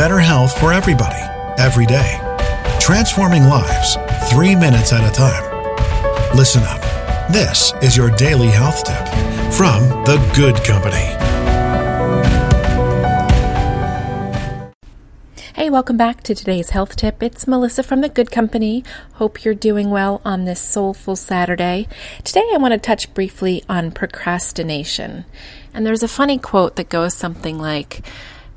better health for everybody, every day. Transforming lives, three minutes at a time. Listen up. This is your daily health tip from The Good Company. Hey, welcome back to today's health tip. It's Melissa from The Good Company. Hope you're doing well on this soulful Saturday. Today I want to touch briefly on procrastination. And there's a funny quote that goes something like,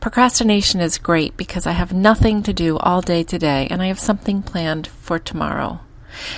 Procrastination is great because I have nothing to do all day today and I have something planned for tomorrow.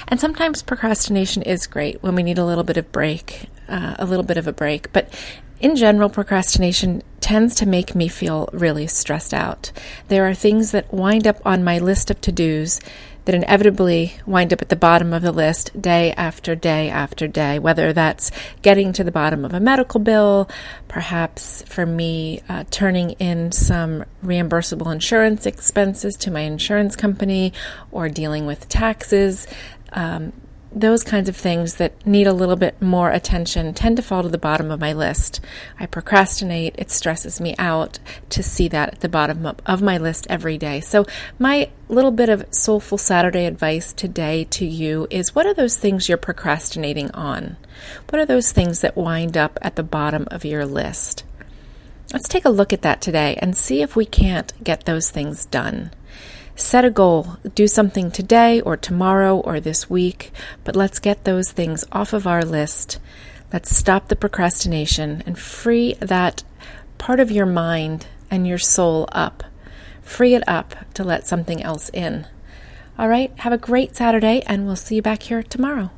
And sometimes procrastination is great when we need a little bit of break, uh, a little bit of a break. But in general, procrastination tends to make me feel really stressed out. There are things that wind up on my list of to dos that inevitably wind up at the bottom of the list day after day after day, whether that's getting to the bottom of a medical bill, perhaps for me, uh, turning in some reimbursable insurance expenses to my insurance company, or dealing with taxes. Um, those kinds of things that need a little bit more attention tend to fall to the bottom of my list. I procrastinate, it stresses me out to see that at the bottom of my list every day. So, my little bit of soulful Saturday advice today to you is what are those things you're procrastinating on? What are those things that wind up at the bottom of your list? Let's take a look at that today and see if we can't get those things done. Set a goal. Do something today or tomorrow or this week, but let's get those things off of our list. Let's stop the procrastination and free that part of your mind and your soul up. Free it up to let something else in. All right, have a great Saturday, and we'll see you back here tomorrow.